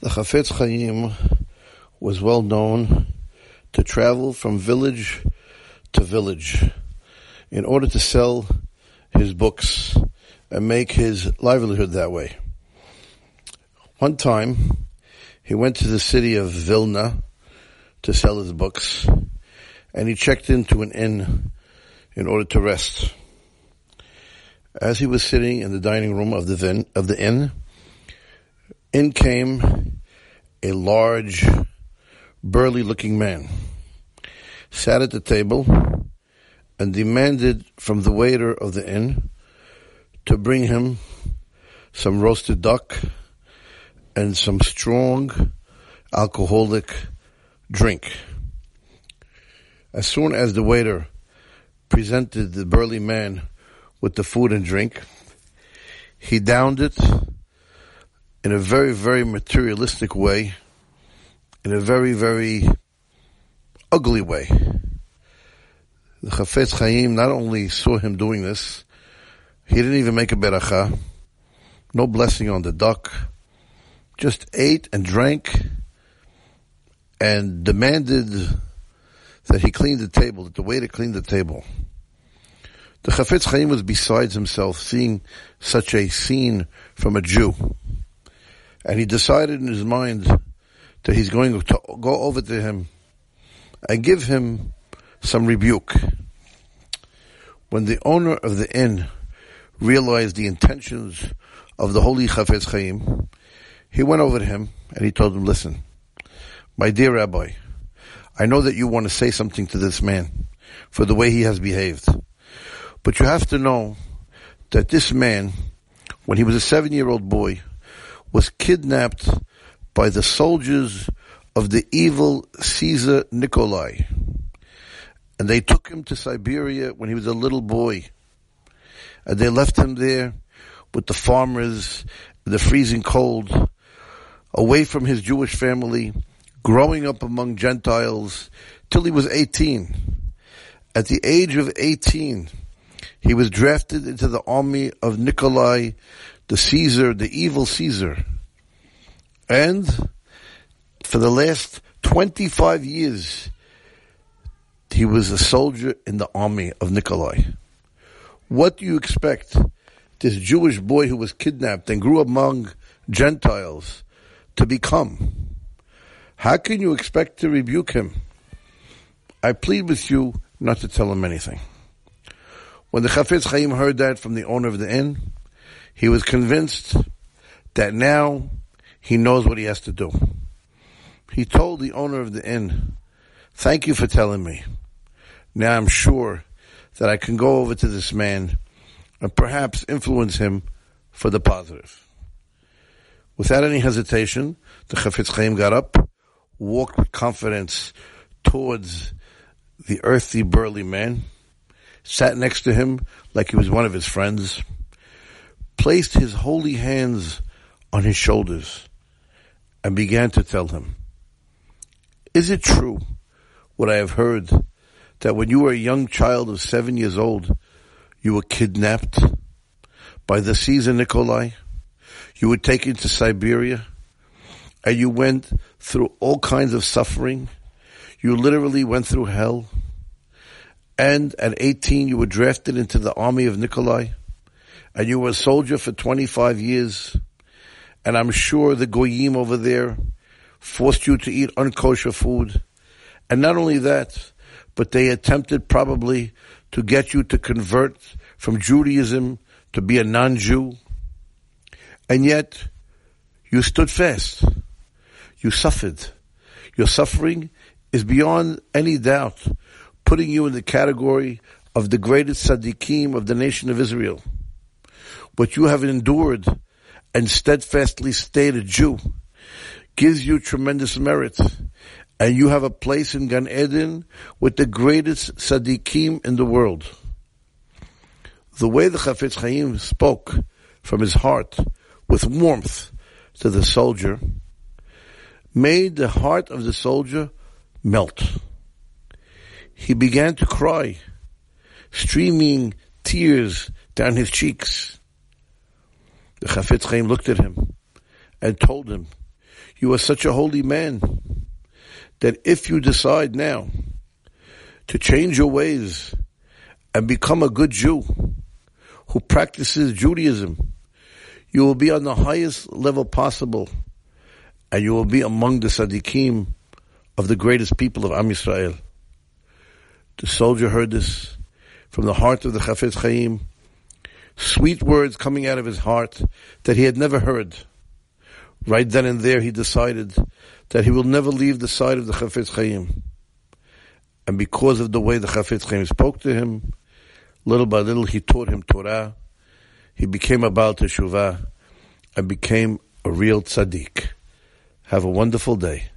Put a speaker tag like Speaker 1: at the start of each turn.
Speaker 1: The Chafetz Chaim was well known to travel from village to village in order to sell his books and make his livelihood that way. One time, he went to the city of Vilna to sell his books, and he checked into an inn in order to rest. As he was sitting in the dining room of the, of the inn, in came a large, burly looking man, sat at the table, and demanded from the waiter of the inn to bring him some roasted duck and some strong alcoholic drink. As soon as the waiter presented the burly man with the food and drink, he downed it in a very, very materialistic way, in a very, very ugly way. The Chafetz Chaim not only saw him doing this, he didn't even make a beracha, no blessing on the duck, just ate and drank and demanded that he clean the table, that the waiter clean the table. The Chafetz Chaim was besides himself seeing such a scene from a Jew. And he decided in his mind that he's going to go over to him and give him some rebuke. When the owner of the inn realized the intentions of the holy Chafetz Chaim, he went over to him and he told him, listen, my dear rabbi, I know that you want to say something to this man for the way he has behaved. But you have to know that this man, when he was a seven year old boy, was kidnapped by the soldiers of the evil Caesar Nikolai. And they took him to Siberia when he was a little boy. And they left him there with the farmers in the freezing cold, away from his Jewish family, growing up among Gentiles till he was 18. At the age of 18, he was drafted into the army of Nikolai, the Caesar, the evil Caesar. And for the last 25 years, he was a soldier in the army of Nikolai. What do you expect this Jewish boy who was kidnapped and grew among Gentiles to become? How can you expect to rebuke him? I plead with you not to tell him anything. When the Chafetz Chaim heard that from the owner of the inn, he was convinced that now he knows what he has to do. He told the owner of the inn, thank you for telling me. Now I'm sure that I can go over to this man and perhaps influence him for the positive. Without any hesitation, the Chafetz Chaim got up, walked with confidence towards the earthy, burly man, sat next to him like he was one of his friends, placed his holy hands on his shoulders, and began to tell him, Is it true what I have heard that when you were a young child of seven years old, you were kidnapped by the Caesar Nikolai? You were taken to Siberia and you went through all kinds of suffering. You literally went through hell and at 18 you were drafted into the army of Nikolai, and you were a soldier for 25 years, and I'm sure the goyim over there forced you to eat unkosher food, and not only that, but they attempted probably to get you to convert from Judaism to be a non-Jew, and yet you stood fast. You suffered. Your suffering is beyond any doubt putting you in the category of the greatest tzaddikim of the nation of Israel. What you have endured and steadfastly stayed a Jew gives you tremendous merit. And you have a place in Gan Eden with the greatest tzaddikim in the world. The way the Chafetz Chaim spoke from his heart with warmth to the soldier made the heart of the soldier melt he began to cry, streaming tears down his cheeks. The Chafetz Chaim looked at him and told him, You are such a holy man that if you decide now to change your ways and become a good Jew who practices Judaism, you will be on the highest level possible and you will be among the tzaddikim of the greatest people of Am Yisrael. The soldier heard this from the heart of the Chafetz Chaim, sweet words coming out of his heart that he had never heard. Right then and there he decided that he will never leave the side of the Chafetz Chaim. And because of the way the Chafetz Chaim spoke to him, little by little he taught him Torah, he became a Baal Teshuvah, and became a real tzaddik. Have a wonderful day.